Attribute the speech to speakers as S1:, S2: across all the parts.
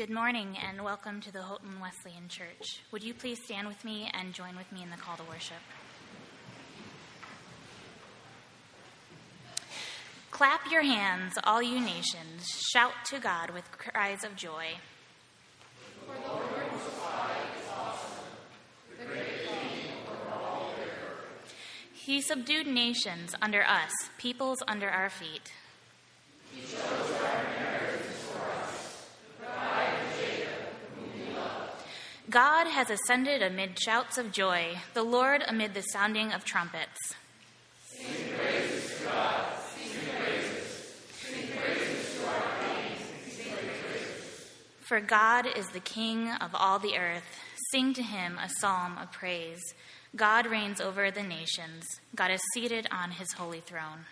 S1: Good morning and welcome to the Houghton Wesleyan Church. Would you please stand with me and join with me in the call to worship? Clap your hands, all you nations. Shout to God with cries of joy. For the Lord is awesome, the great King over all the earth. He subdued nations under us, peoples under our feet. He chose our inheritance for us, the pride of Jacob, whom he loved. God has ascended amid shouts of joy, the Lord amid the sounding of trumpets. Sing praises to God. Sing praises. Sing praises to our King. Sing praises. For God is the King of all the earth. Sing to him a psalm of praise. God reigns over the nations. God is seated on his holy throne.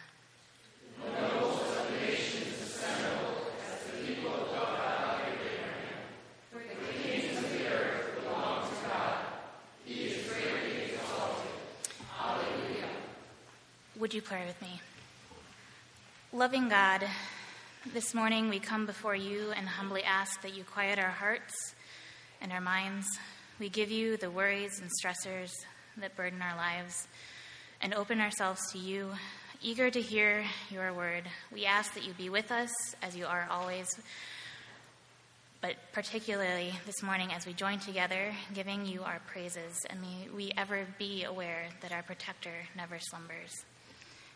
S1: Would you pray with me? Loving God, this morning we come before you and humbly ask that you quiet our hearts and our minds. We give you the worries and stressors that burden our lives and open ourselves to you, eager to hear your word. We ask that you be with us as you are always, but particularly this morning as we join together, giving you our praises, and may we ever be aware that our protector never slumbers.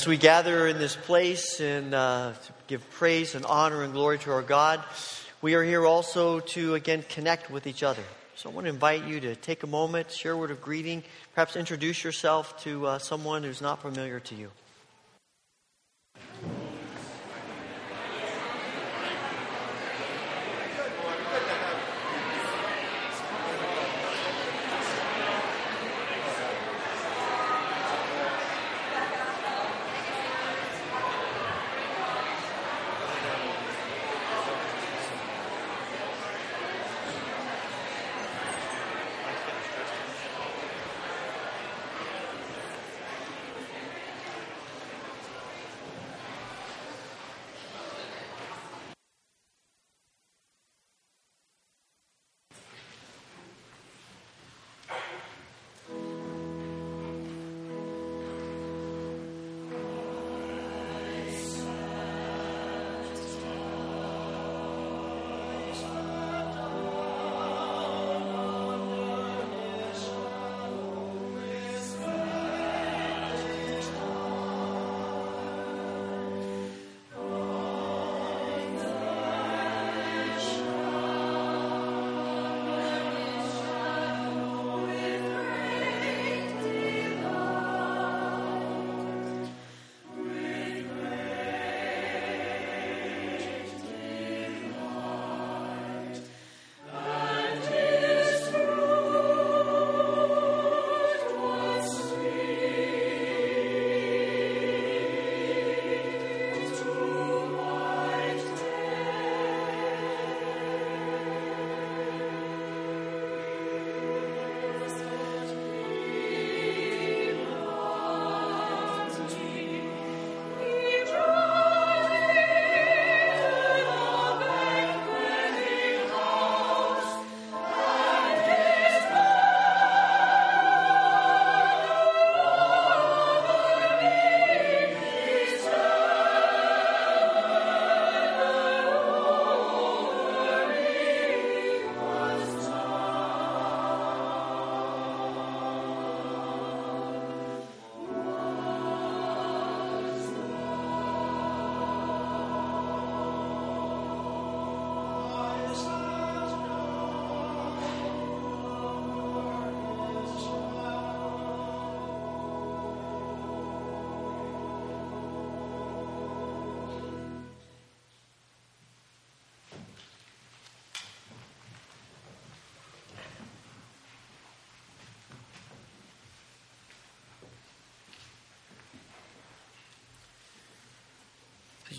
S2: As we gather in this place and uh, give praise and honor and glory to our God, we are here also to again connect with each other. So I want to invite you to take a moment, share a word of greeting, perhaps introduce yourself to uh, someone who's not familiar to you.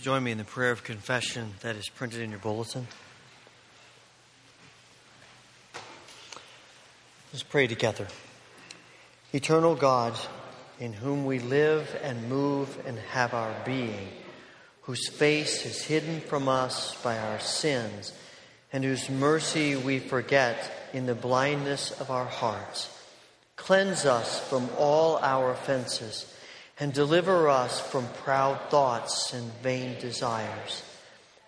S2: Join me in the prayer of confession that is printed in your bulletin? Let's pray together. Eternal God, in whom we live and move and have our being, whose face is hidden from us by our sins, and whose mercy we forget in the blindness of our hearts. Cleanse us from all our offenses and deliver us from proud thoughts and vain desires,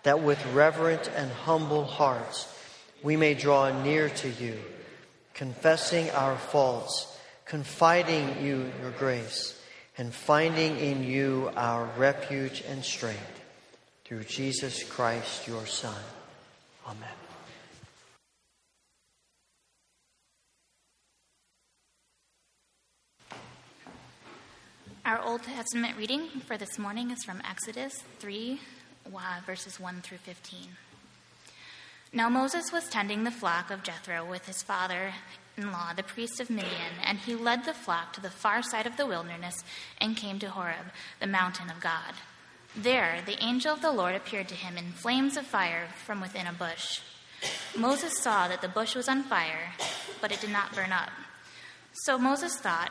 S2: that with reverent and humble hearts we may draw near to you, confessing our faults, confiding you your grace, and finding in you our refuge and strength. Through Jesus Christ, your Son. Amen.
S1: Our Old Testament reading for this morning is from Exodus 3, verses 1 through 15. Now Moses was tending the flock of Jethro with his father in law, the priest of Midian, and he led the flock to the far side of the wilderness and came to Horeb, the mountain of God. There, the angel of the Lord appeared to him in flames of fire from within a bush. Moses saw that the bush was on fire, but it did not burn up. So Moses thought,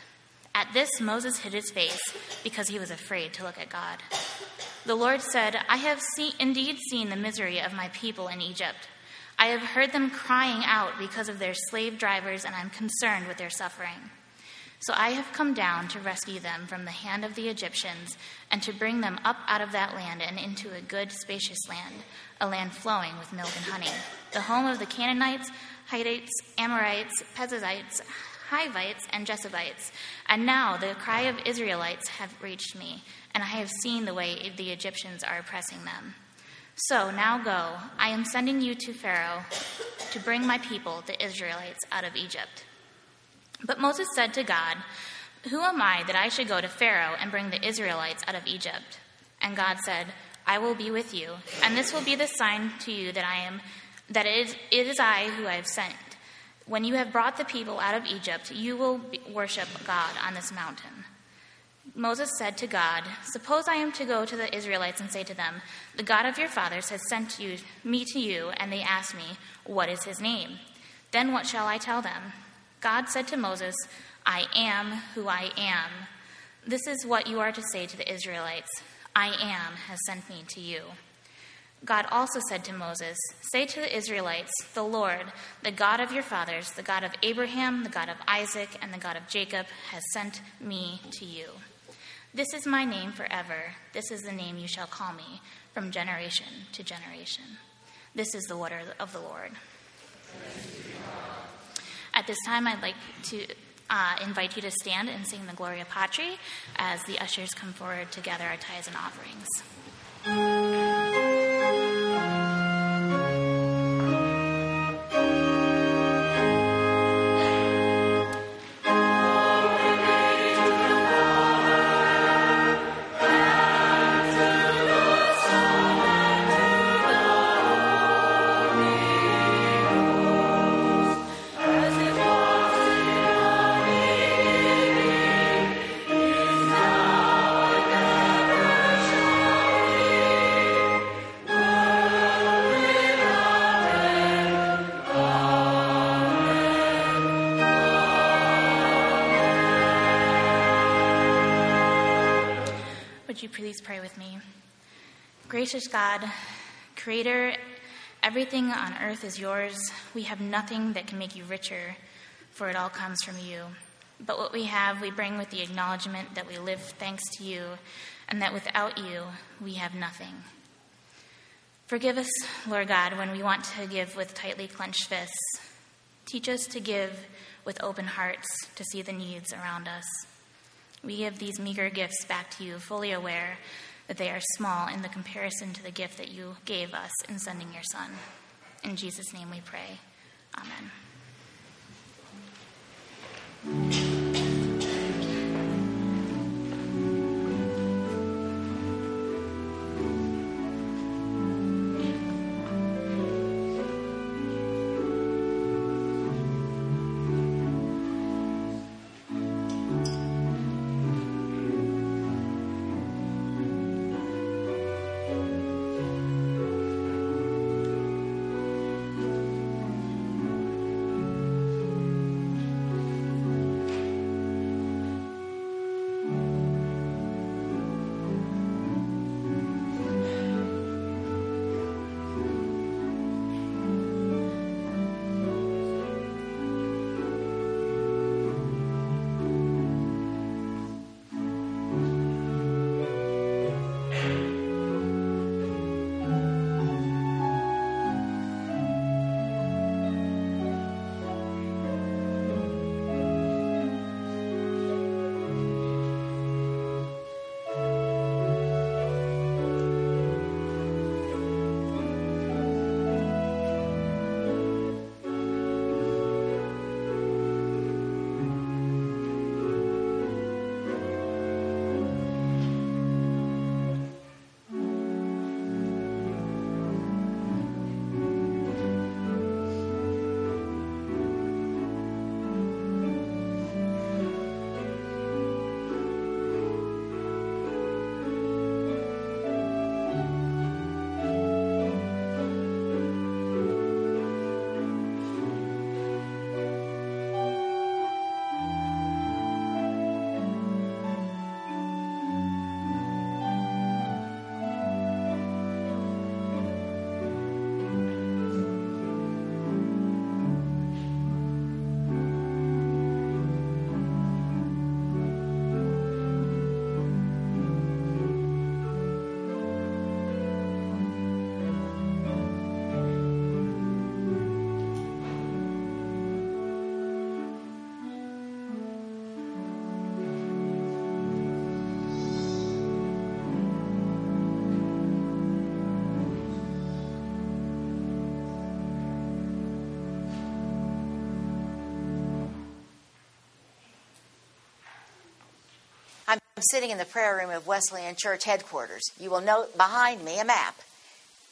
S1: At this, Moses hid his face because he was afraid to look at God. The Lord said, I have see- indeed seen the misery of my people in Egypt. I have heard them crying out because of their slave drivers, and I'm concerned with their suffering. So I have come down to rescue them from the hand of the Egyptians and to bring them up out of that land and into a good, spacious land, a land flowing with milk and honey, the home of the Canaanites, Hittites, Amorites, Perizzites, Hivites, and Jebusites. And now the cry of Israelites have reached me, and I have seen the way the Egyptians are oppressing them. So now go. I am sending you to Pharaoh to bring my people, the Israelites, out of Egypt. But Moses said to God, Who am I that I should go to Pharaoh and bring the Israelites out of Egypt? And God said, I will be with you, and this will be the sign to you that I am that it is, it is I who I have sent. When you have brought the people out of Egypt, you will worship God on this mountain. Moses said to God, Suppose I am to go to the Israelites and say to them, The God of your fathers has sent you, me to you, and they ask me, What is his name? Then what shall I tell them? God said to Moses, I am who I am. This is what you are to say to the Israelites I am has sent me to you. God also said to Moses, Say to the Israelites, The Lord, the God of your fathers, the God of Abraham, the God of Isaac, and the God of Jacob, has sent me to you. This is my name forever. This is the name you shall call me from generation to generation. This is the word of the Lord. At this time, I'd like to uh, invite you to stand and sing the Gloria Patri as the ushers come forward to gather our tithes and offerings. You please pray with me? Gracious God, Creator, everything on earth is yours. We have nothing that can make you richer, for it all comes from you. But what we have, we bring with the acknowledgement that we live thanks to you, and that without you, we have nothing. Forgive us, Lord God, when we want to give with tightly clenched fists. Teach us to give with open hearts to see the needs around us. We give these meager gifts back to you, fully aware that they are small in the comparison to the gift that you gave us in sending your Son. In Jesus' name we pray. Amen.
S3: I'm sitting in the prayer room of Wesleyan Church headquarters. You will note behind me a map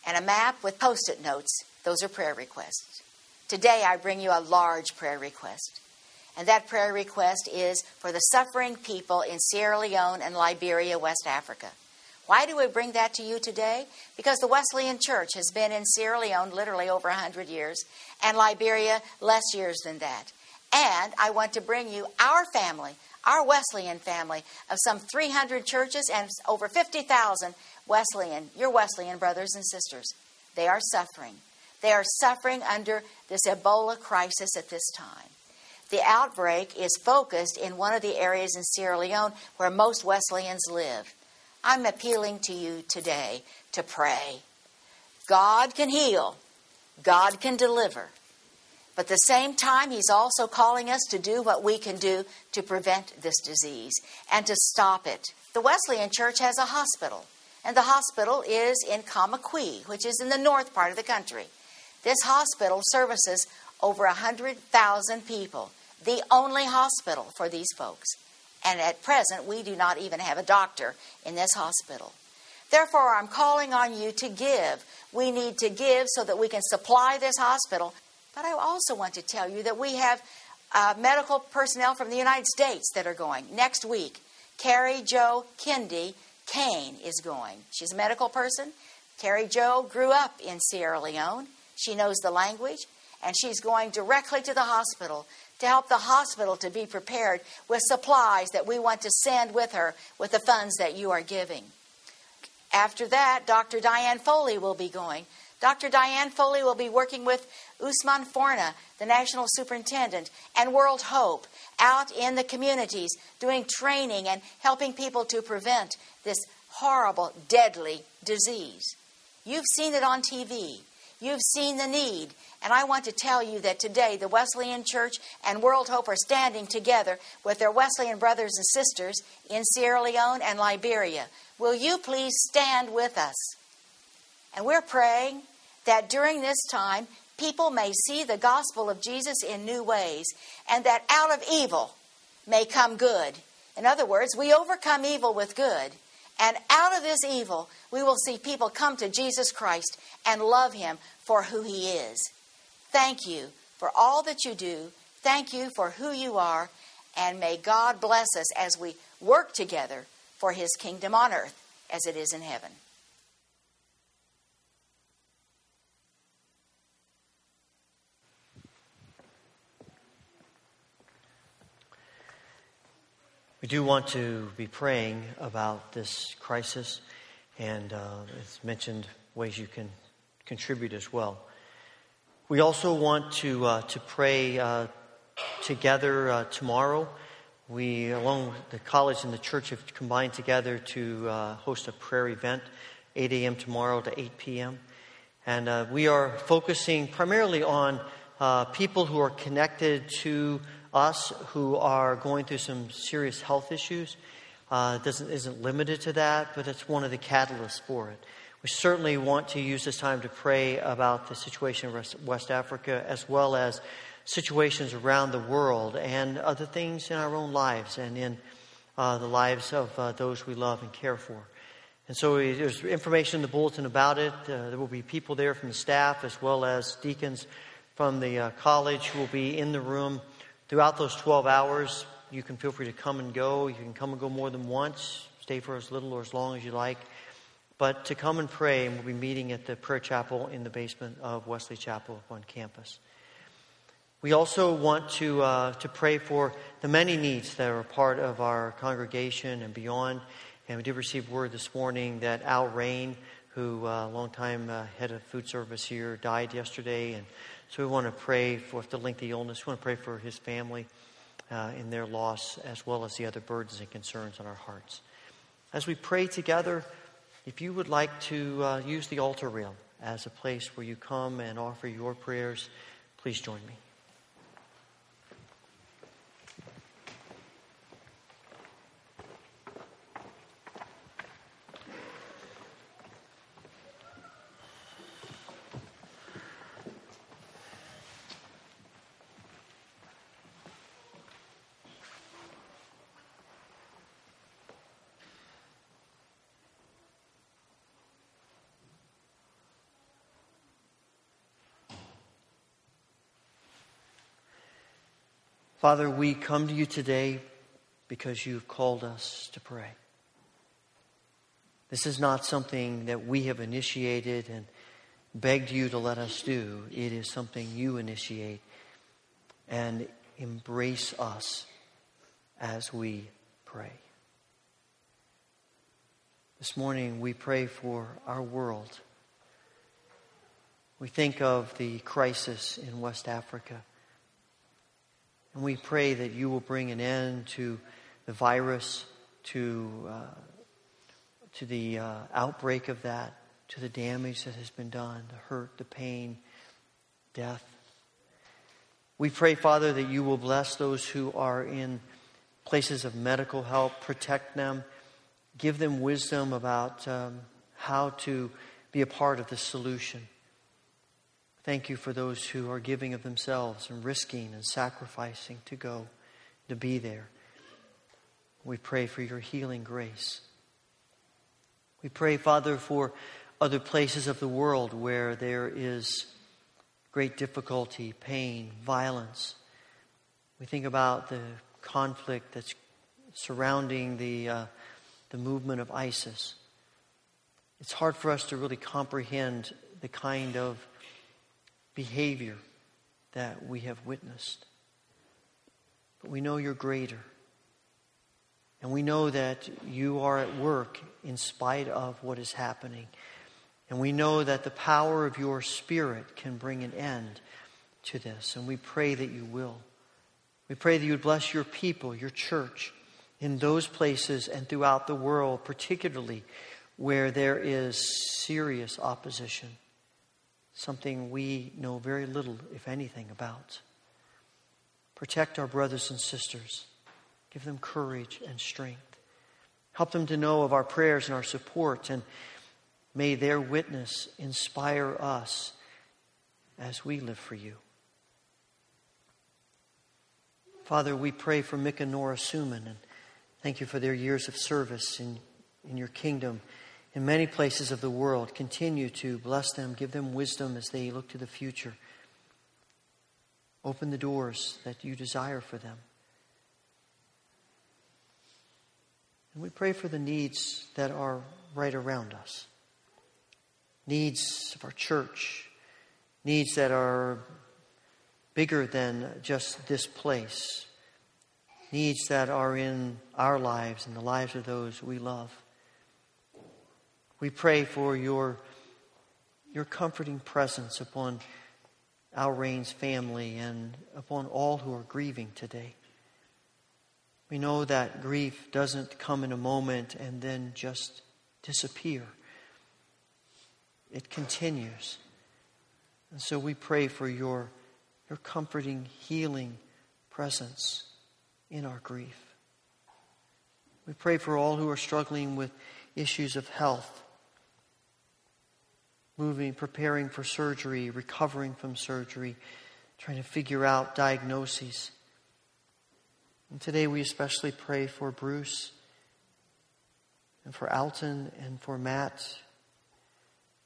S3: and a map with post it notes. Those are prayer requests. Today I bring you a large prayer request. And that prayer request is for the suffering people in Sierra Leone and Liberia, West Africa. Why do we bring that to you today? Because the Wesleyan Church has been in Sierra Leone literally over 100 years, and Liberia less years than that. And I want to bring you our family our Wesleyan family of some 300 churches and over 50,000 Wesleyan, your Wesleyan brothers and sisters. They are suffering. They are suffering under this Ebola crisis at this time. The outbreak is focused in one of the areas in Sierra Leone where most Wesleyans live. I'm appealing to you today to pray. God can heal, God can deliver. But at the same time, he's also calling us to do what we can do to prevent this disease and to stop it. The Wesleyan Church has a hospital, and the hospital is in Kamakwie, which is in the north part of the country. This hospital services over 100,000 people, the only hospital for these folks. And at present, we do not even have a doctor in this hospital. Therefore, I'm calling on you to give. We need to give so that we can supply this hospital but I also want to tell you that we have uh, medical personnel from the United States that are going. Next week, Carrie Joe Kendi Kane is going. She's a medical person. Carrie Joe grew up in Sierra Leone. She knows the language, and she's going directly to the hospital to help the hospital to be prepared with supplies that we want to send with her with the funds that you are giving. After that, Dr. Diane Foley will be going. Dr. Diane Foley will be working with Usman Forna, the national superintendent, and World Hope out in the communities doing training and helping people to prevent this horrible, deadly disease. You've seen it on TV. You've seen the need. And I want to tell you that today the Wesleyan Church and World Hope are standing together with their Wesleyan brothers and sisters in Sierra Leone and Liberia. Will you please stand with us? And we're praying that during this time, people may see the gospel of Jesus in new ways, and that out of evil may come good. In other words, we overcome evil with good. And out of this evil, we will see people come to Jesus Christ and love him for who he is. Thank you for all that you do. Thank you for who you are. And may God bless us as we work together for his kingdom on earth as it is in heaven.
S2: We do want to be praying about this crisis, and uh, it's mentioned ways you can contribute as well. We also want to uh, to pray uh, together uh, tomorrow. We, along with the college and the church, have combined together to uh, host a prayer event, 8 a.m. tomorrow to 8 p.m. And uh, we are focusing primarily on people who are connected to us who are going through some serious health issues. Uh, doesn't, isn't limited to that, but it's one of the catalysts for it. We certainly want to use this time to pray about the situation in West Africa as well as situations around the world and other things in our own lives and in uh, the lives of uh, those we love and care for. And so we, there's information in the bulletin about it. Uh, there will be people there from the staff as well as deacons from the uh, college who will be in the room Throughout those 12 hours, you can feel free to come and go. You can come and go more than once, stay for as little or as long as you like. But to come and pray, and we'll be meeting at the prayer chapel in the basement of Wesley Chapel on campus. We also want to, uh, to pray for the many needs that are part of our congregation and beyond. And we did receive word this morning that Al Rain, who a uh, long time uh, head of food service here, died yesterday. And so we want to pray for the lengthy illness. We want to pray for his family uh, in their loss, as well as the other burdens and concerns on our hearts. As we pray together, if you would like to uh, use the altar rail as a place where you come and offer your prayers, please join me. Father, we come to you today because you've called us to pray. This is not something that we have initiated and begged you to let us do. It is something you initiate and embrace us as we pray. This morning we pray for our world. We think of the crisis in West Africa. And we pray that you will bring an end to the virus, to, uh, to the uh, outbreak of that, to the damage that has been done, the hurt, the pain, death. We pray, Father, that you will bless those who are in places of medical help, protect them, give them wisdom about um, how to be a part of the solution. Thank you for those who are giving of themselves and risking and sacrificing to go, to be there. We pray for your healing grace. We pray, Father, for other places of the world where there is great difficulty, pain, violence. We think about the conflict that's surrounding the, uh, the movement of ISIS. It's hard for us to really comprehend the kind of behavior that we have witnessed. But we know you're greater. And we know that you are at work in spite of what is happening. And we know that the power of your Spirit can bring an end to this. And we pray that you will. We pray that you would bless your people, your church, in those places and throughout the world, particularly where there is serious opposition something we know very little, if anything, about. Protect our brothers and sisters. Give them courage and strength. Help them to know of our prayers and our support, and may their witness inspire us as we live for you. Father, we pray for Mick and Nora Suman, and thank you for their years of service in, in your kingdom in many places of the world. Continue to bless them, give them wisdom as they look to the future. Open the doors that you desire for them. And we pray for the needs that are right around us needs of our church, needs that are bigger than just this place, needs that are in our lives and the lives of those we love. We pray for your, your comforting presence upon Al Rain's family and upon all who are grieving today. We know that grief doesn't come in a moment and then just disappear. It continues. And so we pray for your, your comforting, healing presence in our grief. We pray for all who are struggling with issues of health moving, preparing for surgery, recovering from surgery, trying to figure out diagnoses. And today we especially pray for Bruce and for Alton and for Matt,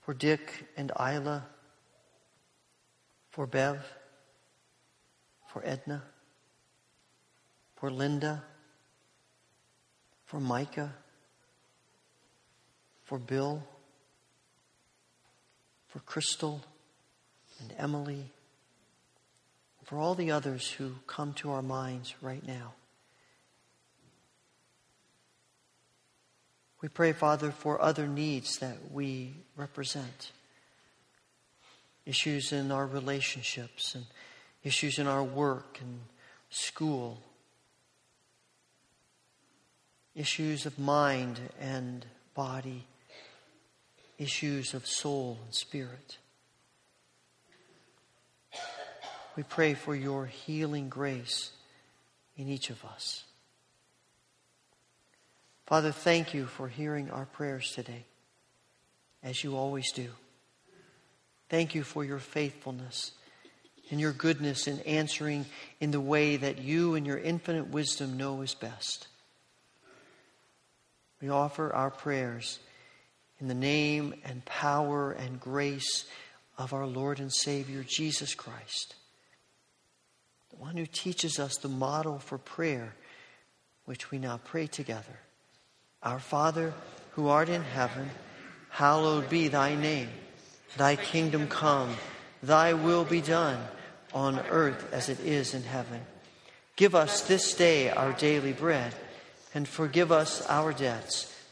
S2: for Dick and Isla, for Bev, for Edna, for Linda, for Micah, for Bill for Crystal and Emily, for all the others who come to our minds right now. We pray, Father, for other needs that we represent. Issues in our relationships and issues in our work and school, issues of mind and body issues of soul and spirit. We pray for your healing grace in each of us. Father, thank you for hearing our prayers today, as you always do. Thank you for your faithfulness and your goodness in answering in the way that you and your infinite wisdom know is best. We offer our prayers in the name and power and grace of our Lord and Savior, Jesus Christ, the one who teaches us the model for prayer, which we now pray together. Our Father, who art in heaven, hallowed be thy name. Thy kingdom come, thy will be done on earth as it is in heaven. Give us this day our daily bread, and forgive us our debts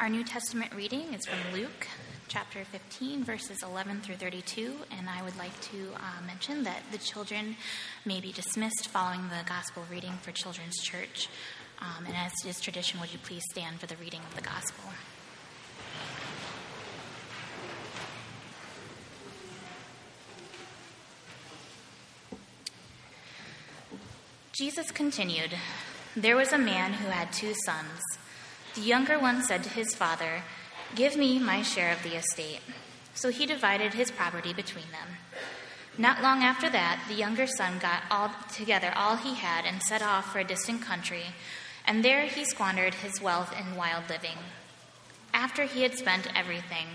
S1: Our New Testament reading is from Luke chapter 15, verses 11 through 32. And I would like to uh, mention that the children may be dismissed following the gospel reading for Children's Church. Um, and as is tradition, would you please stand for the reading of the gospel? Jesus continued There was a man who had two sons. The younger one said to his father, Give me my share of the estate. So he divided his property between them. Not long after that, the younger son got all together all he had and set off for a distant country, and there he squandered his wealth in wild living. After he had spent everything,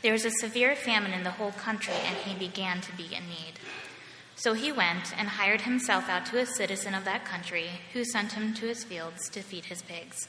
S1: there was a severe famine in the whole country, and he began to be in need. So he went and hired himself out to a citizen of that country, who sent him to his fields to feed his pigs.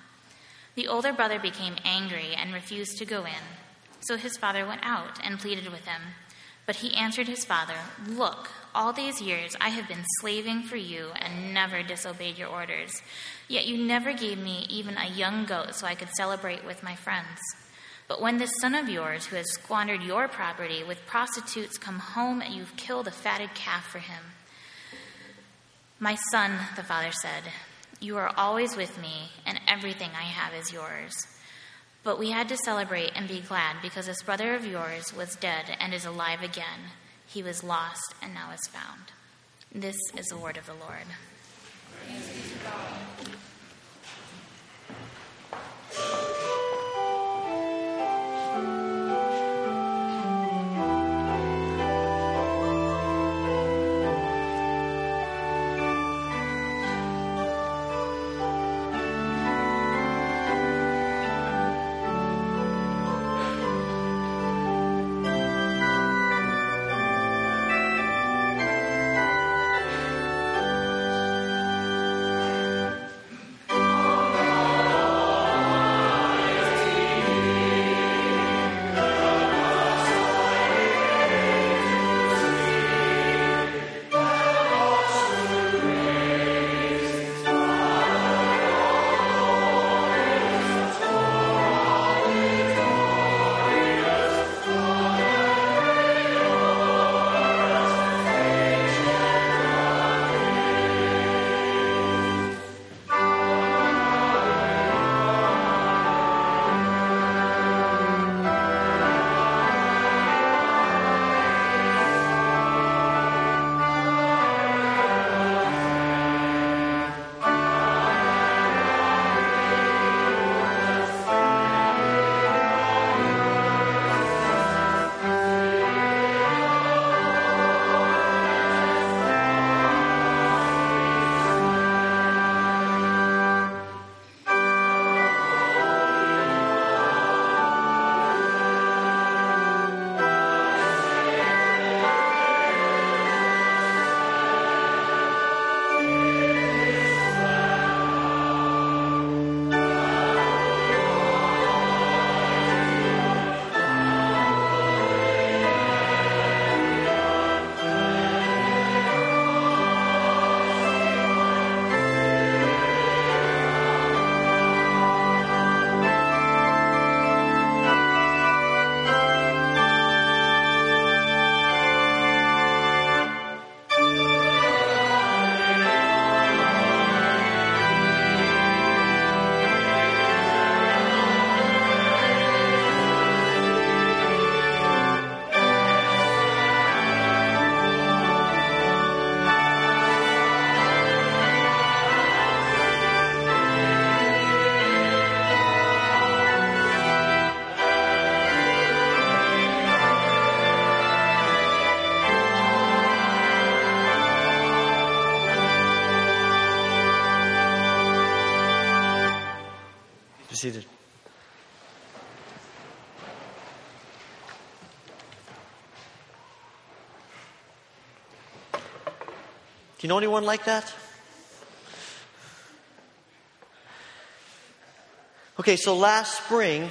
S1: The older brother became angry and refused to go in. So his father went out and pleaded with him. But he answered his father, Look, all these years I have been slaving for you and never disobeyed your orders. Yet you never gave me even a young goat so I could celebrate with my friends. But when this son of yours, who has squandered your property with prostitutes, come home and you've killed a fatted calf for him. My son, the father said, you are always with me, and everything I have is yours. But we had to celebrate and be glad because this brother of yours was dead and is alive again. He was lost and now is found. This is the word of the Lord.
S2: You know anyone like that? Okay, so last spring,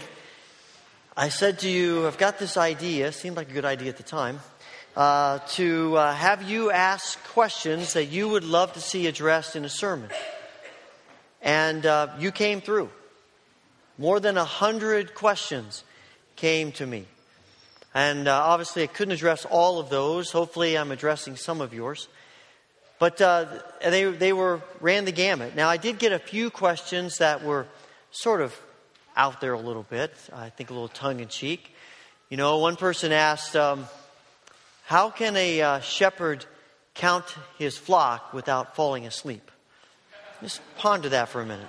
S2: I said to you, I've got this idea, seemed like a good idea at the time, uh, to uh, have you ask questions that you would love to see addressed in a sermon. And uh, you came through. More than a hundred questions came to me. And uh, obviously, I couldn't address all of those. Hopefully, I'm addressing some of yours. But uh, they, they were, ran the gamut. Now, I did get a few questions that were sort of out there a little bit, I think a little tongue in cheek. You know, one person asked, um, How can a uh, shepherd count his flock without falling asleep? Just ponder that for a minute.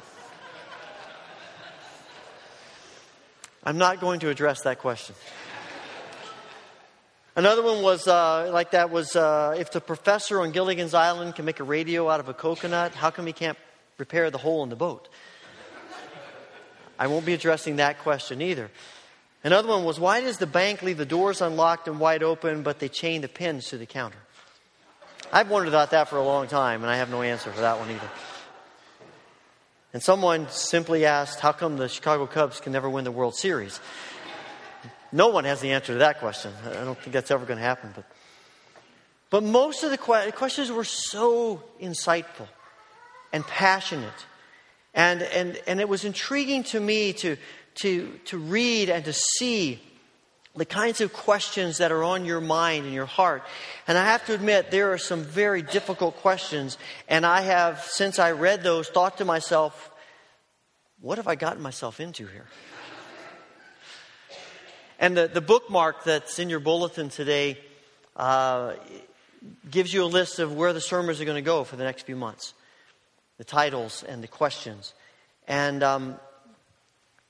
S2: I'm not going to address that question. Another one was uh, like that was uh, if the professor on Gilligan's Island can make a radio out of a coconut, how come he can't repair the hole in the boat? I won't be addressing that question either. Another one was why does the bank leave the doors unlocked and wide open, but they chain the pins to the counter? I've wondered about that for a long time, and I have no answer for that one either. And someone simply asked, how come the Chicago Cubs can never win the World Series? No one has the answer to that question. I don't think that's ever going to happen. But, but most of the questions were so insightful and passionate and, and, and it was intriguing to me to, to, to read and to see the kinds of questions that are on your mind and your heart. And I have to admit, there are some very difficult questions. And I have, since I read those, thought to myself, what have I gotten myself into here? And the, the bookmark that's in your bulletin today uh, gives you a list of where the sermons are going to go for the next few months the titles and the questions. And um,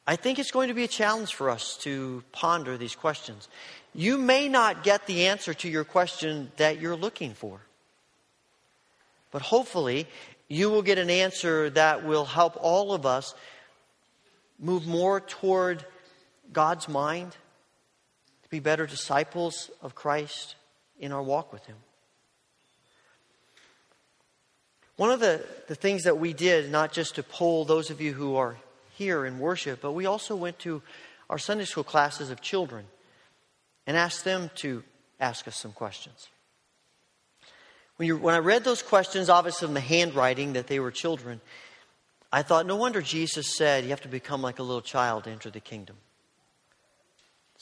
S2: I think it's going to be a challenge for us to ponder these questions. You may not get the answer to your question that you're looking for, but hopefully you will get an answer that will help all of us move more toward God's mind, be better disciples of Christ in our walk with Him. One of the, the things that we did, not just to poll those of you who are here in worship, but we also went to our Sunday school classes of children and asked them to ask us some questions. When, you, when I read those questions, obviously in the handwriting that they were children, I thought, no wonder Jesus said you have to become like a little child to enter the kingdom.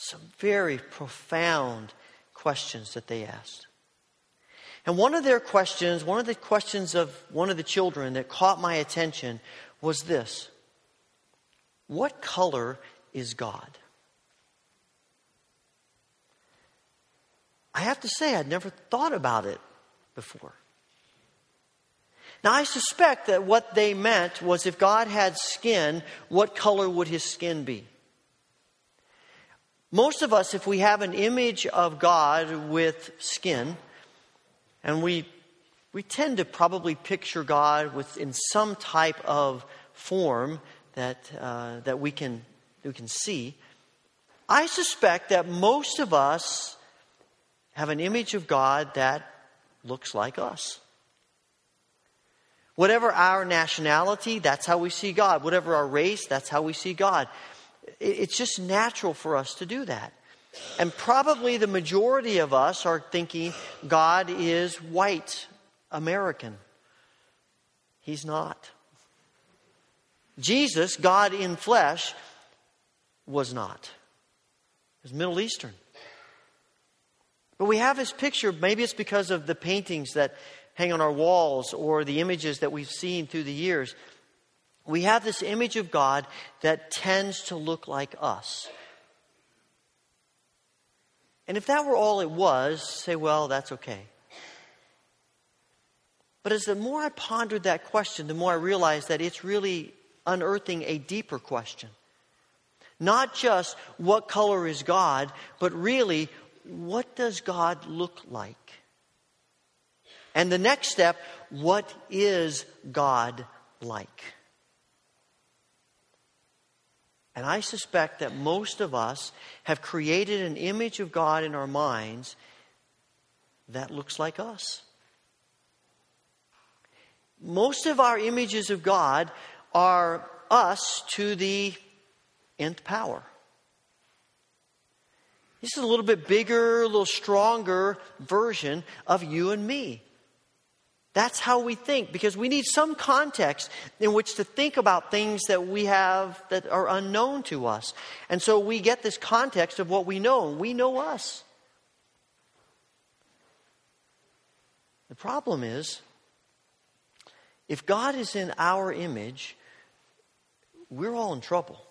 S2: Some very profound questions that they asked. And one of their questions, one of the questions of one of the children that caught my attention was this What color is God? I have to say, I'd never thought about it before. Now, I suspect that what they meant was if God had skin, what color would his skin be? Most of us, if we have an image of God with skin, and we, we tend to probably picture God with, in some type of form that, uh, that we, can, we can see. I suspect that most of us have an image of God that looks like us. Whatever our nationality, that's how we see God. Whatever our race, that's how we see God. It's just natural for us to do that. And probably the majority of us are thinking God is white American. He's not. Jesus, God in flesh, was not. He was Middle Eastern. But we have this picture, maybe it's because of the paintings that hang on our walls or the images that we've seen through the years. We have this image of God that tends to look like us. And if that were all it was, say, well, that's okay. But as the more I pondered that question, the more I realized that it's really unearthing a deeper question. Not just what color is God, but really, what does God look like? And the next step, what is God like? And I suspect that most of us have created an image of God in our minds that looks like us. most of our images of God are us to the nth power. This is a little bit bigger, a little stronger version of you and me. That's how we think because we need some context in which to think about things that we have that are unknown to us. And so we get this context of what we know. We know us. The problem is if God is in our image, we're all in trouble.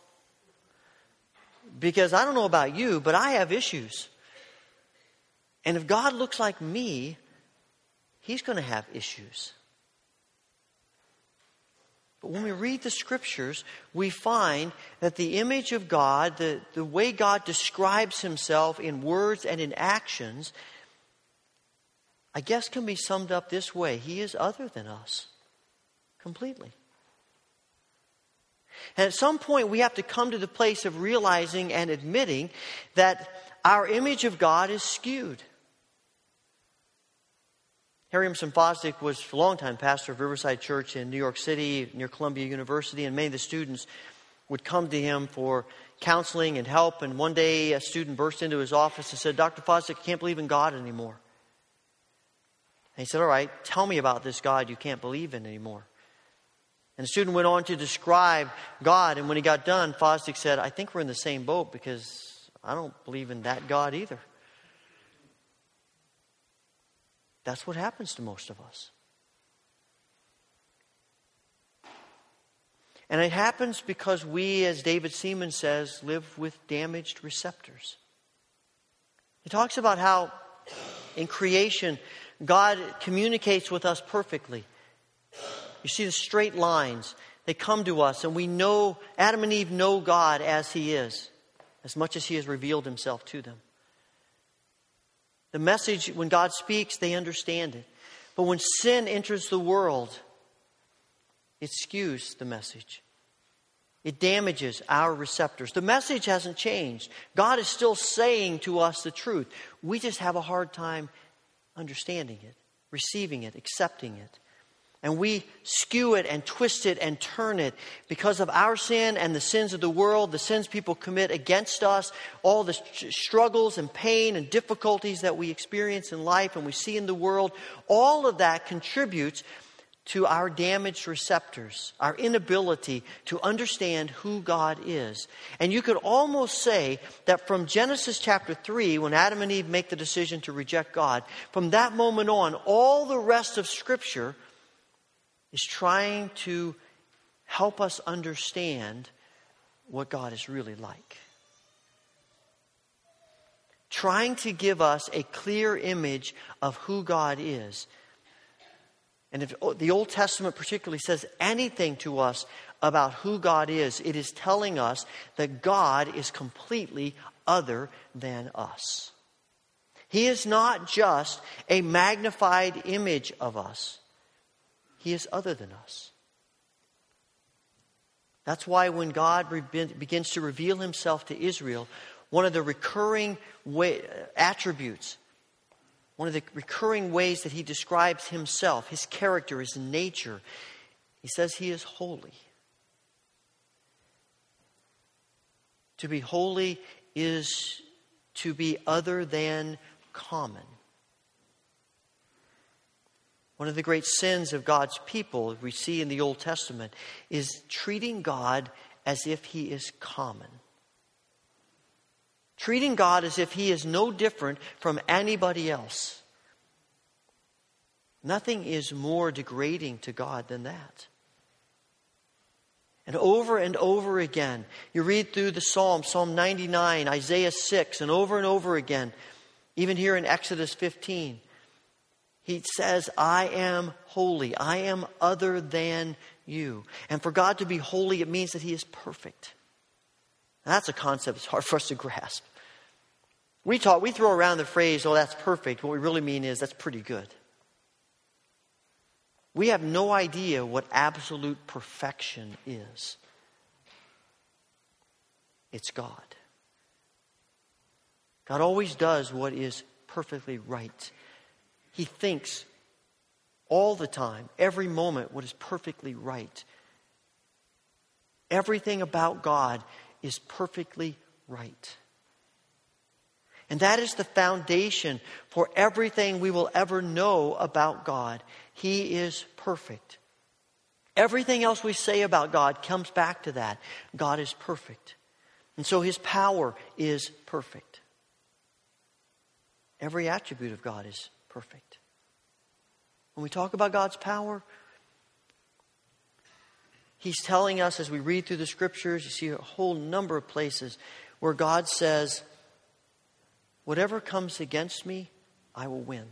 S2: Because I don't know about you, but I have issues. And if God looks like me, he's going to have issues. But when we read the scriptures, we find that the image of God, the, the way God describes himself in words and in actions, I guess can be summed up this way He is other than us completely. And at some point, we have to come to the place of realizing and admitting that our image of God is skewed. Harry Emerson Fosdick was a long time pastor of Riverside Church in New York City near Columbia University, and many of the students would come to him for counseling and help. And one day, a student burst into his office and said, Dr. Fosdick, I can't believe in God anymore. And he said, All right, tell me about this God you can't believe in anymore. And the student went on to describe God, and when he got done, Fosdick said, I think we're in the same boat because I don't believe in that God either. That's what happens to most of us. And it happens because we, as David Seamands says, live with damaged receptors. He talks about how in creation, God communicates with us perfectly. You see the straight lines. They come to us, and we know, Adam and Eve know God as He is, as much as He has revealed Himself to them. The message, when God speaks, they understand it. But when sin enters the world, it skews the message. It damages our receptors. The message hasn't changed. God is still saying to us the truth. We just have a hard time understanding it, receiving it, accepting it. And we skew it and twist it and turn it because of our sin and the sins of the world, the sins people commit against us, all the struggles and pain and difficulties that we experience in life and we see in the world. All of that contributes to our damaged receptors, our inability to understand who God is. And you could almost say that from Genesis chapter 3, when Adam and Eve make the decision to reject God, from that moment on, all the rest of Scripture is trying to help us understand what God is really like. Trying to give us a clear image of who God is. And if the Old Testament particularly says anything to us about who God is, it is telling us that God is completely other than us. He is not just a magnified image of us. He is other than us. That's why when God begins to reveal himself to Israel, one of the recurring way, attributes, one of the recurring ways that he describes himself, his character, his nature, he says he is holy. To be holy is to be other than common. One of the great sins of God's people, we see in the Old Testament, is treating God as if he is common. Treating God as if he is no different from anybody else. Nothing is more degrading to God than that. And over and over again, you read through the Psalm, Psalm 99, Isaiah 6, and over and over again, even here in Exodus 15. He says, I am holy. I am other than you. And for God to be holy, it means that He is perfect. that's a concept that's hard for us to grasp. We talk, we throw around the phrase, oh, that's perfect. What we really mean is that's pretty good. We have no idea what absolute perfection is. It's God. God always does what is perfectly right. He thinks all the time, every moment, what is perfectly right. Everything about God is perfectly right. And that is the foundation for everything we will ever know about God. He is perfect. Everything else we say about God comes back to that. God is perfect. And so his power is perfect. Every attribute of God is perfect. When we talk about God's power, he's telling us as we read through the scriptures, you see a whole number of places where God says, Whatever comes against me, I will win.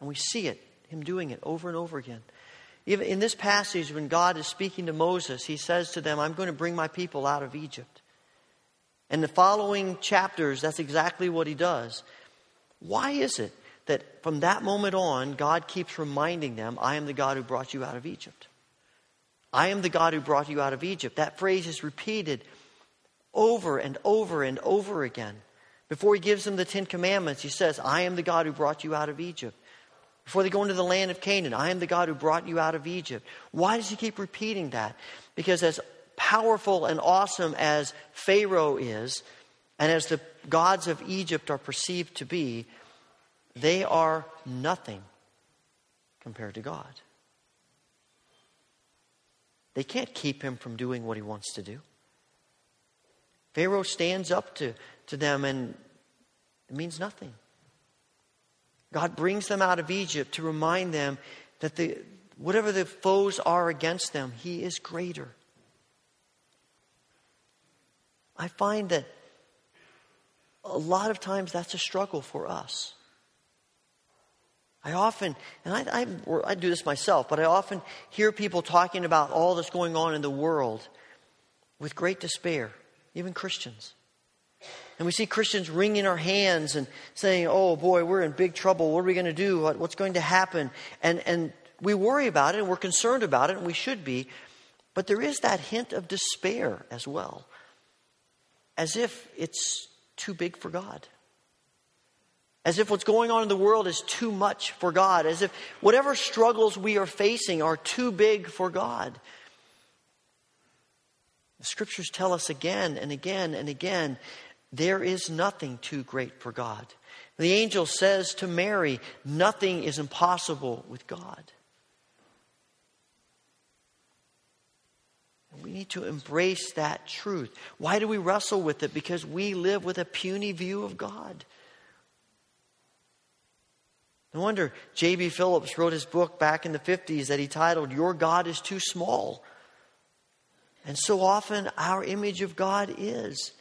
S2: And we see it, him doing it over and over again. Even in this passage, when God is speaking to Moses, he says to them, I'm going to bring my people out of Egypt. And the following chapters, that's exactly what he does. Why is it that from that moment on, God keeps reminding them, I am the God who brought you out of Egypt? I am the God who brought you out of Egypt. That phrase is repeated over and over and over again. Before he gives them the Ten Commandments, he says, I am the God who brought you out of Egypt. Before they go into the land of Canaan, I am the God who brought you out of Egypt. Why does he keep repeating that? Because as powerful and awesome as Pharaoh is, and as the gods of Egypt are perceived to be, they are nothing compared to God. They can't keep him from doing what he wants to do. Pharaoh stands up to to them, and it means nothing. God brings them out of Egypt to remind them that the, whatever the foes are against them, He is greater. I find that a lot of times that's a struggle for us. I often, and I, I, I, do this myself, but I often hear people talking about all that's going on in the world with great despair, even Christians. And we see Christians wringing our hands and saying, oh boy, we're in big trouble. What are we going to do? What's going to happen? And, and we worry about it and we're concerned about it, and we should be. But there is that hint of despair as well, as if it's too big for God. As if what's going on in the world is too much for God. As if whatever struggles we are facing are too big for God. The scriptures tell us again and again and again there is nothing too great for God. The angel says to Mary, Nothing is impossible with God. We need to embrace that truth. Why do we wrestle with it? Because we live with a puny view of God. No wonder J.B. Phillips wrote his book back in the 50s that he titled, Your God is Too Small. And so often our image of God is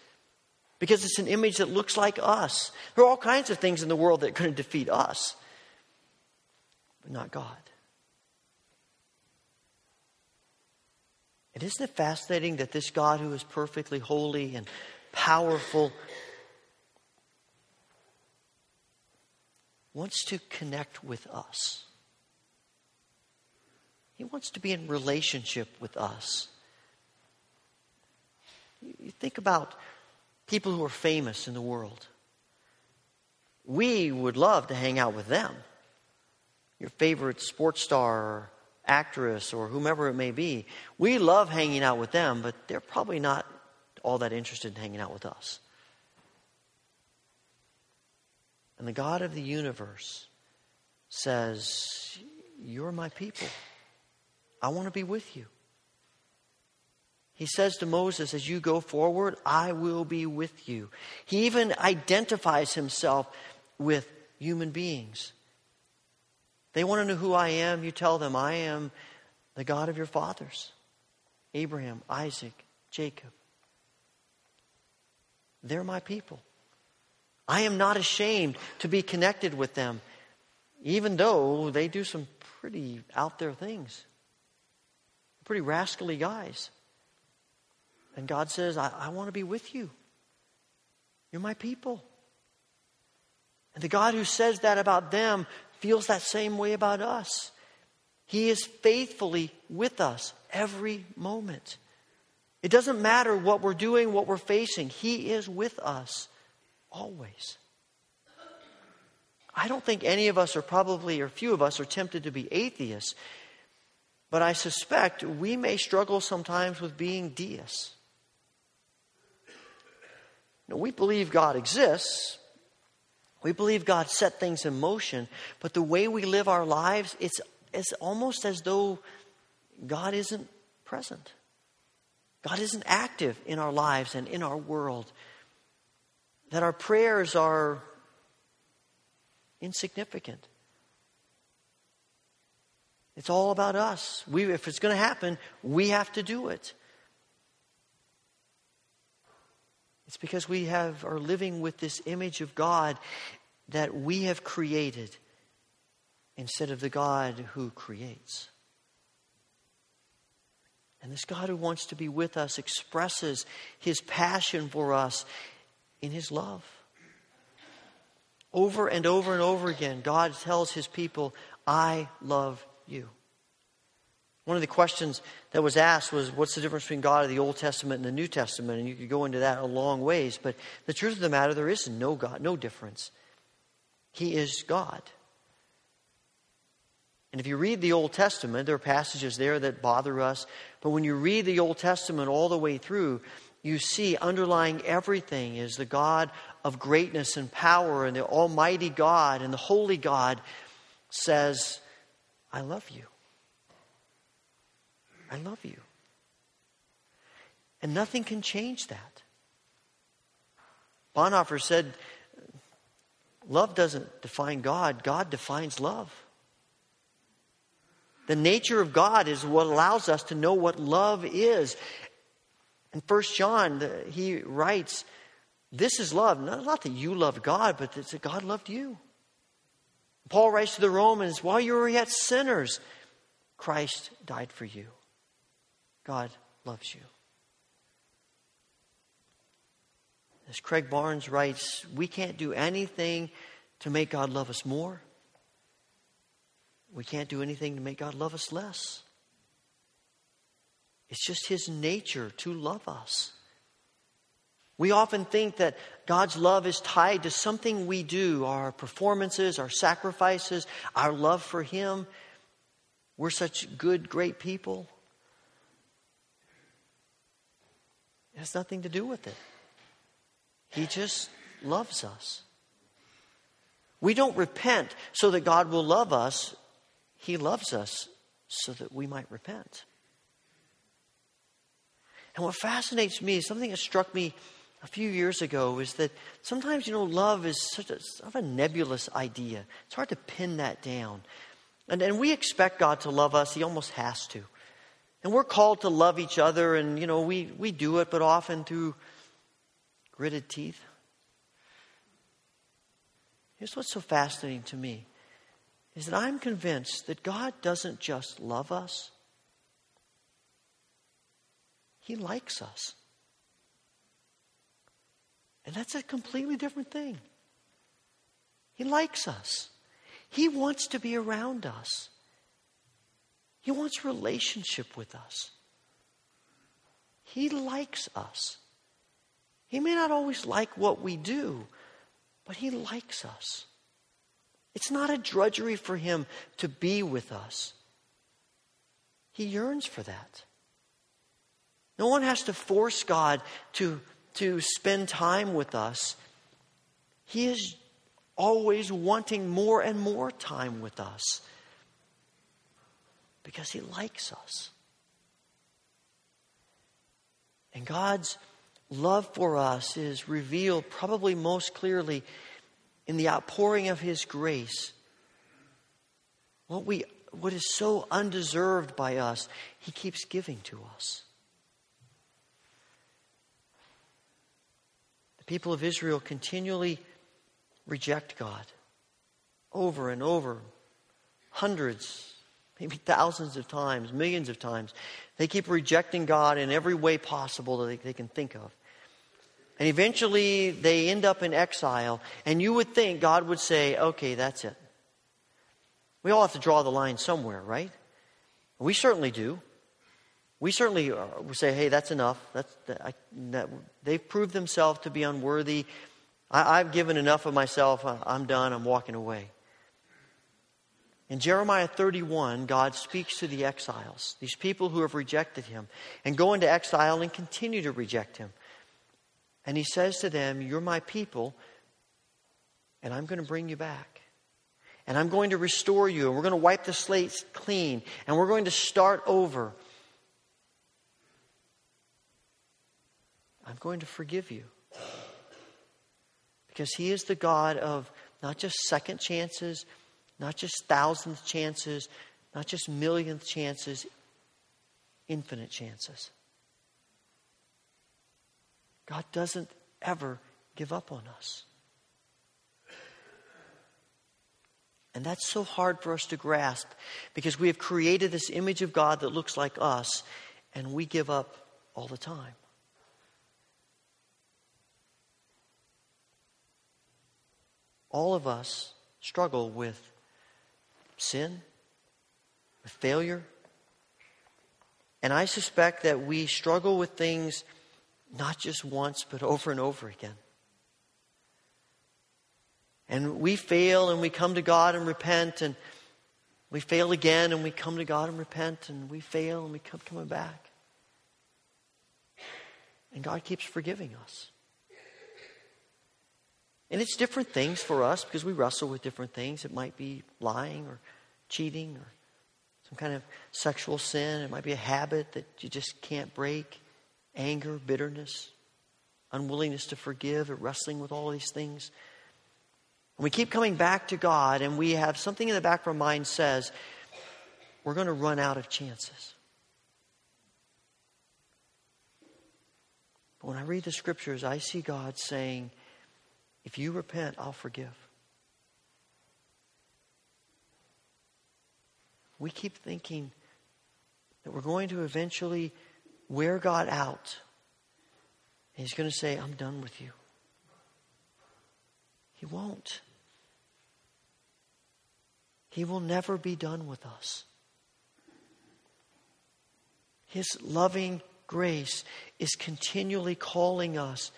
S2: because it's an image that looks like us. There are all kinds of things in the world that could defeat us, but not God. And isn't it fascinating that this God who is perfectly holy and powerful wants to connect with us? He wants to be in relationship with us. You think about people who are famous in the world. We would love to hang out with them. Your favorite sports star or actress or whomever it may be. We love hanging out with them, but they're probably not all that interested in hanging out with us. And the God of the universe says, You're my people. I want to be with you. He says to Moses, As you go forward, I will be with you. He even identifies himself with human beings. They want to know who I am. You tell them, I am the God of your fathers Abraham, Isaac, Jacob. They're my people. I am not ashamed to be connected with them, even though they do some pretty out there things. Pretty rascally guys. And God says, I, I want to be with you. You're my people. And the God who says that about them feels that same way about us. He is faithfully with us every moment. It doesn't matter what we're doing, what we're facing, He is with us always. I don't think any of us are probably, or few of us, are tempted to be atheists. But I suspect we may struggle sometimes with being deists. Now, we believe God exists. We believe God set things in motion, but the way we live our lives, it's, it's almost as though God isn't present. God isn't active in our lives and in our world. That our prayers are insignificant. It's all about us. We, if it's going to happen, we have to do it. It's because we have, are living with this image of God that we have created instead of the God who creates. And this God who wants to be with us expresses his passion for us in his love. Over and over and over again, God tells his people, I love you. One of the questions that was asked was, What's the difference between God of the Old Testament and the New Testament? And you could go into that a long ways. But the truth of the matter, there is no God, no difference. He is God. And if you read the Old Testament, there are passages there that bother us. But when you read the Old Testament all the way through, you see underlying everything is the God of greatness and power, and the Almighty God and the Holy God says, I love you. I love you. And nothing can change that. Bonhoeffer said, Love doesn't define God, God defines love. The nature of God is what allows us to know what love is. In 1 John, he writes, This is love. Not that you loved God, but that God loved you. Paul writes to the Romans, While you were yet sinners, Christ died for you. God loves you. As Craig Barnes writes, we can't do anything to make God love us more. We can't do anything to make God love us less. It's just His nature to love us. We often think that God's love is tied to something we do, our performances, our sacrifices, our love for Him. We're such good, great people. It has nothing to do with it. He just loves us. We don't repent so that God will love us. He loves us so that we might repent. And what fascinates me, something that struck me a few years ago, is that sometimes, you know, love is such a, sort of a nebulous idea. It's hard to pin that down. And, and we expect God to love us, He almost has to. And we're called to love each other, and, you know, we, we do it, but often through gritted teeth. Here's what's so fascinating to me is that I'm convinced that God doesn't just love us, He likes us. And that's a completely different thing. He likes us. He wants to be around us. He wants relationship with us. He likes us. He may not always like what we do, but He likes us. It's not a drudgery for Him to be with us. He yearns for that. No one has to force God to, to spend time with us. He is always wanting more and more time with us because He likes us. And God's love for us is revealed probably most clearly in the outpouring of His grace. What, we, what is so undeserved by us, He keeps giving to us. People of Israel continually reject God over and over, hundreds, maybe thousands of times, millions of times. They keep rejecting God in every way possible that they, they, can think of. And eventually they end up in exile, and you would think God would say, okay, that's it. We all have to draw the line somewhere, right? We certainly do. We certainly uh, say, hey, that's enough. That's, I, that, they've proved themselves to be unworthy. I, have given enough of myself. I'm done. I'm walking away. In Jeremiah 31, God speaks to the exiles, these people who have rejected him, and go into exile and continue to reject him. And he says to them, You're my people, and I'm going to bring you back. And I'm going to restore you, and we're going to wipe the slates clean, and we're going to start over. I'm going to forgive you. Because he is the God of not just second chances, not just thousandth chances, not just millionth chances, infinite chances. God doesn't ever give up on us. And that's so hard for us to grasp because we have created this image of God that looks like us, and we give up all the time. All of us struggle with sin, with failure. And I suspect that we struggle with things not just once, but over and over again. And we fail and we come to God and repent, and we fail again and we come to God and repent, and we fail and we come coming back. And God keeps forgiving us. And it's different things for us because we wrestle with different things. It might be lying or cheating or some kind of sexual sin. It might be a habit that you just can't break anger, bitterness, unwillingness to forgive, or wrestling with all these things. And we keep coming back to God, and we have something in the back of our mind says, we're going to run out of chances. But when I read the scriptures, I see God saying, if you repent, I'll forgive. We keep thinking that we're going to eventually wear God out. And He's going to say, I'm done with you. He won't. He will never be done with us. His loving grace is continually calling us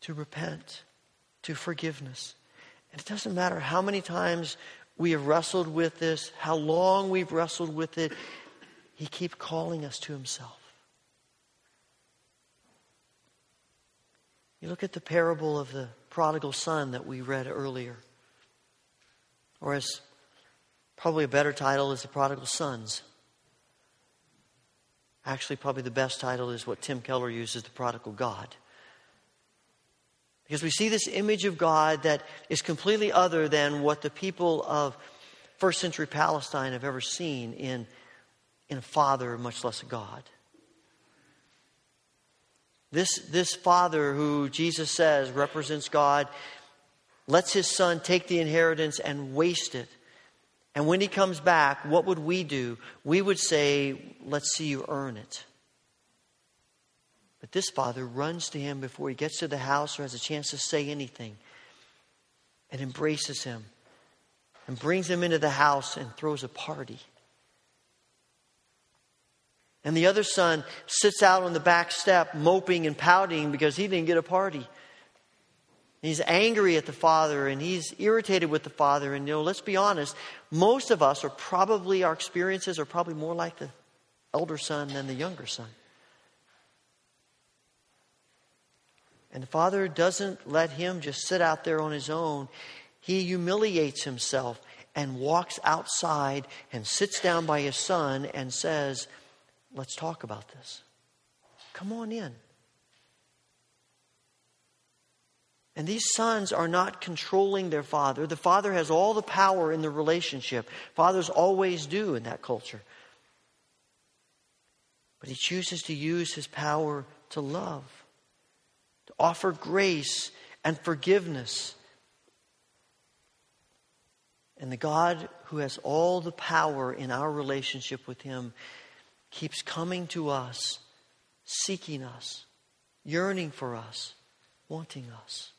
S2: to repent to forgiveness. And it doesn't matter how many times we have wrestled with this, how long we've wrestled with it, He keeps calling us to Himself. You look at the parable of the prodigal son that we read earlier, or as probably a better title is the prodigal sons. Actually, probably the best title is what Tim Keller uses the prodigal God. Because we see this image of God that is completely other than what the people of first century Palestine have ever seen in, in a father, much less a God. This, this father, who Jesus says represents God, lets his son take the inheritance and waste it. And when he comes back, what would we do? We would say, Let's see you earn it. But this father runs to him before he gets to the house or has a chance to say anything and embraces him and brings him into the house and throws a party. And the other son sits out on the back step, moping and pouting because he didn't get a party. He's angry at the father and he's irritated with the father. And, you know, let's be honest, most of us are probably, our experiences are probably more like the elder son than the younger son. And the father doesn't let him just sit out there on his own. He humiliates himself and walks outside and sits down by his son and says, Let's talk about this. Come on in. And these sons are not controlling their father. The father has all the power in the relationship. Fathers always do in that culture. But he chooses to use his power to love offer grace and forgiveness. And the God who has all the power in our relationship with Him keeps coming to us, seeking us, yearning for us, wanting us.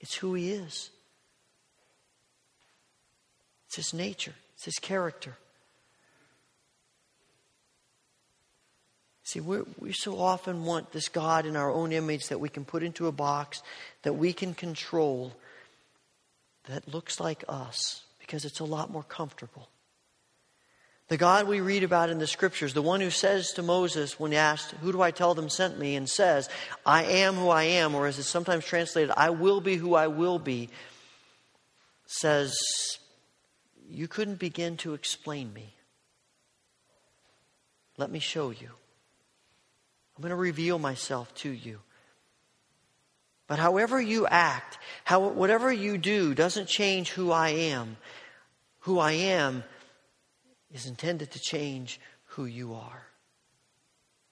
S2: It's who He is, it's His nature, it's His character. See, we we so often want this God in our own image that we can put into a box, that we can control, that looks like us because it's a lot more comfortable. The God we read about in the scriptures, the one who says to Moses when he asked, Who do I tell them sent me? and says, I am who I am, or as it's sometimes translated, I will be who I will be, says, You couldn't begin to explain me. Let me show you. I'm going to reveal myself to you. But however you act, how, whatever you do doesn't change who I am. Who I am is intended to change who you are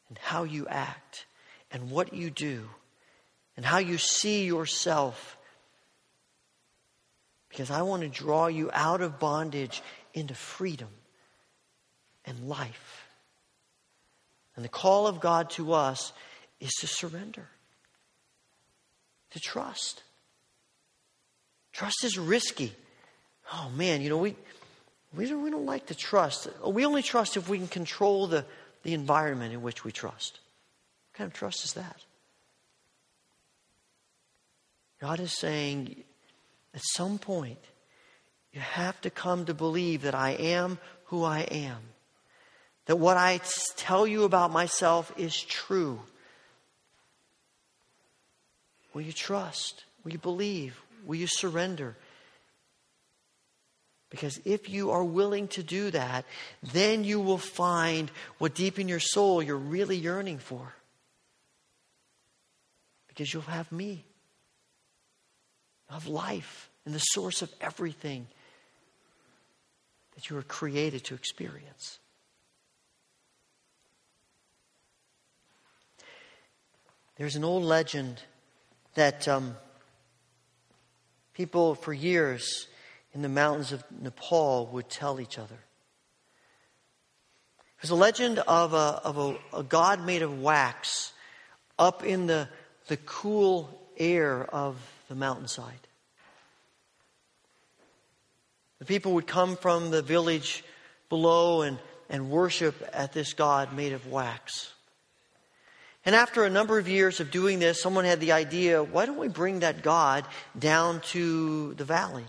S2: and how you act and what you do and how you see yourself. Because I want to draw you out of bondage into freedom and life. And the call of God to us is to surrender, to trust. Trust is risky. Oh man, you know, we, we, don't, we don't like to trust. We only trust if we can control the, the environment in which we trust. What kind of trust is that? God is saying at some point, you have to come to believe that I am who I am. That what I tell you about myself is true. Will you trust? Will you believe? Will you surrender? Because if you are willing to do that, then you will find what deep in your soul you're really yearning for. Because you'll have me, you'll have life and the source of everything that you were created to experience. There's an old legend that um, people for years in the mountains of Nepal would tell each other. Was a legend of a, of a, a god made of wax up in the, the cool air of the mountainside. The people would come from the village below and, and worship at this god made of wax. And after a number of years of doing this, someone had the idea why don't we bring that God down to the valley?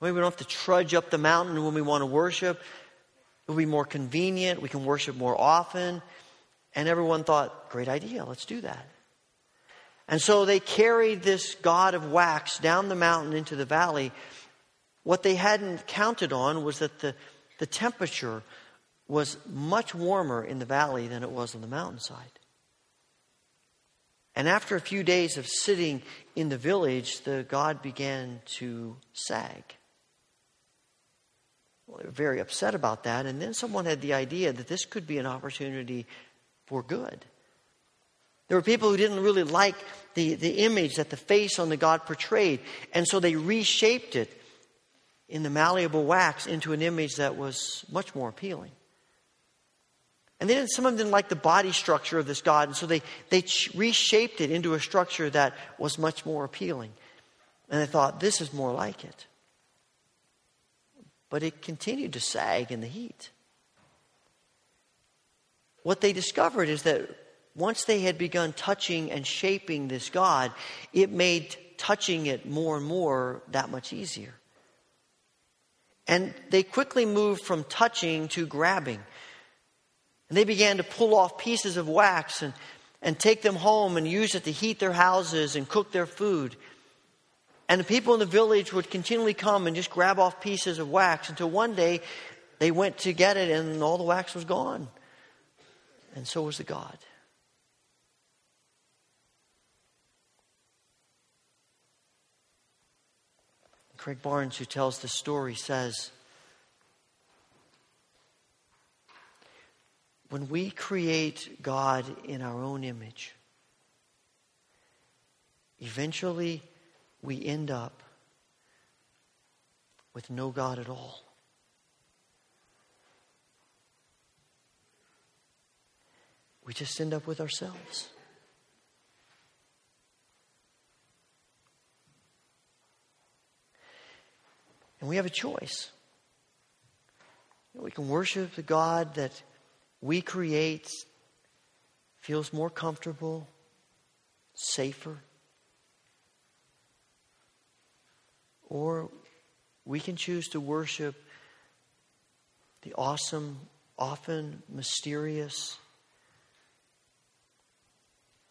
S2: Maybe we don't have to trudge up the mountain when we want to worship. It'll be more convenient. We can worship more often. And everyone thought, great idea, let's do that. And so they carried this God of wax down the mountain into the valley. What they hadn't counted on was that the, the temperature was much warmer in the valley than it was on the mountainside. And after a few days of sitting in the village, the god began to sag. Well, they were very upset about that. And then someone had the idea that this could be an opportunity for good. There were people who didn't really like the, the image that the face on the god portrayed. And so they reshaped it in the malleable wax into an image that was much more appealing. And then some of them didn't like the body structure of this God, and so they, they reshaped it into a structure that was much more appealing. And they thought, this is more like it. But it continued to sag in the heat. What they discovered is that once they had begun touching and shaping this God, it made touching it more and more that much easier. And they quickly moved from touching to grabbing. And they began to pull off pieces of wax and, and take them home and use it to heat their houses and cook their food. And the people in the village would continually come and just grab off pieces of wax until one day they went to get it and all the wax was gone. And so was the God. Craig Barnes, who tells the story, says, when we create God in our own image, eventually we end up with no God at all. We just end up with ourselves. And we have a choice. We can worship the God that we create feels more comfortable, safer. Or we can choose to worship the awesome, often mysterious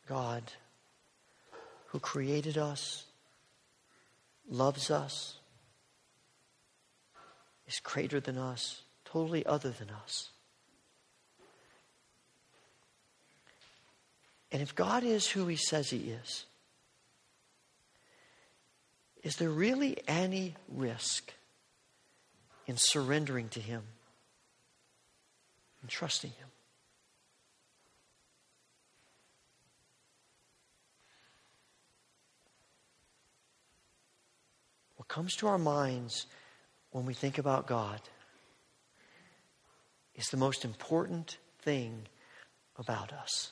S2: God who created us, loves us, is greater than us, totally other than us. And if God is who he says he is, is there really any risk in surrendering to him and trusting him? What comes to our minds when we think about God is the most important thing about us.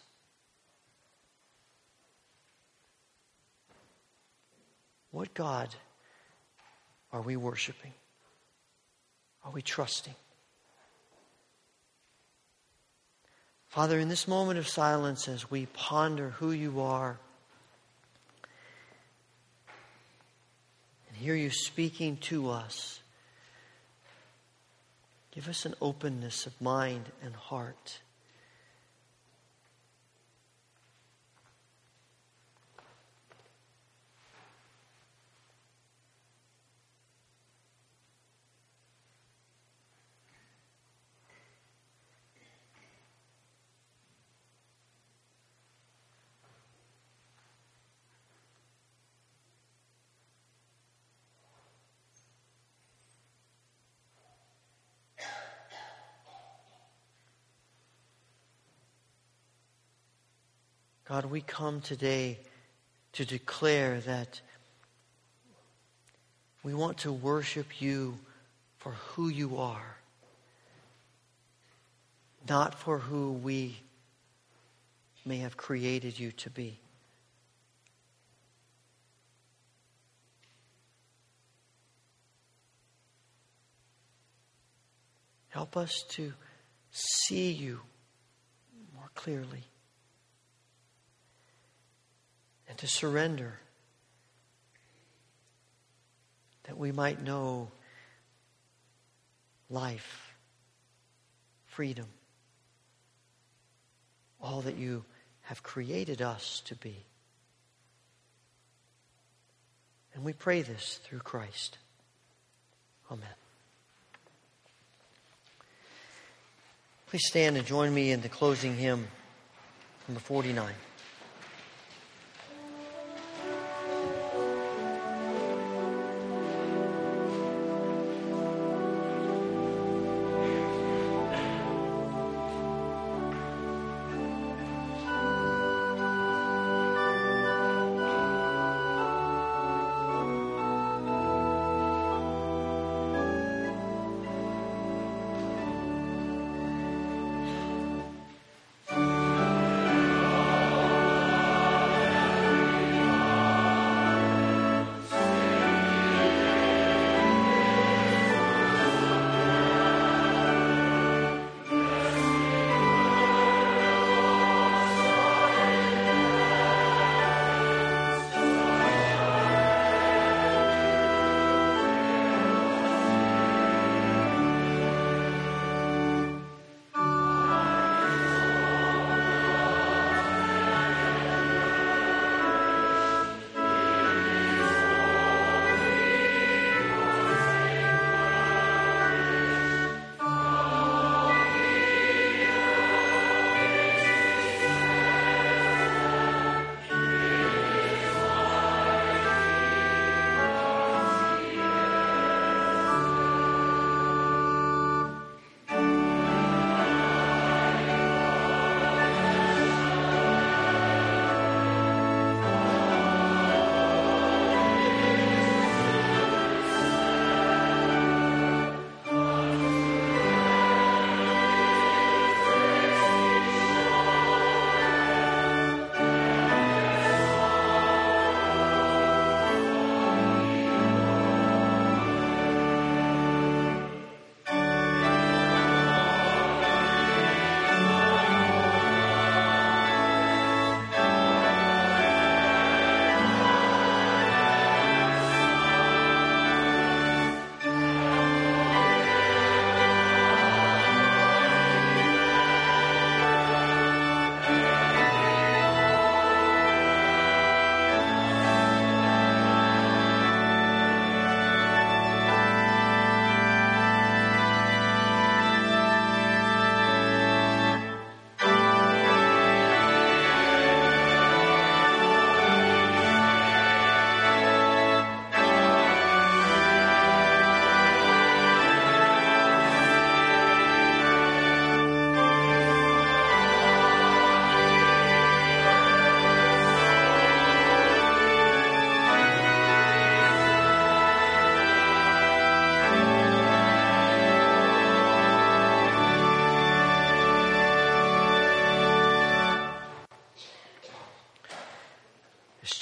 S2: What God are we worshiping? Are we trusting? Father, in this moment of silence, as we ponder who you are and hear you speaking to us, give us an openness of mind and heart God, we come today to declare that we want to worship you for who you are, not for who we may have created you to be. Help us to see you more clearly. and to surrender that we might know life, freedom, all that you have created us to be. And we pray this through Christ. Amen. Please stand and join me in the closing hymn, number 49.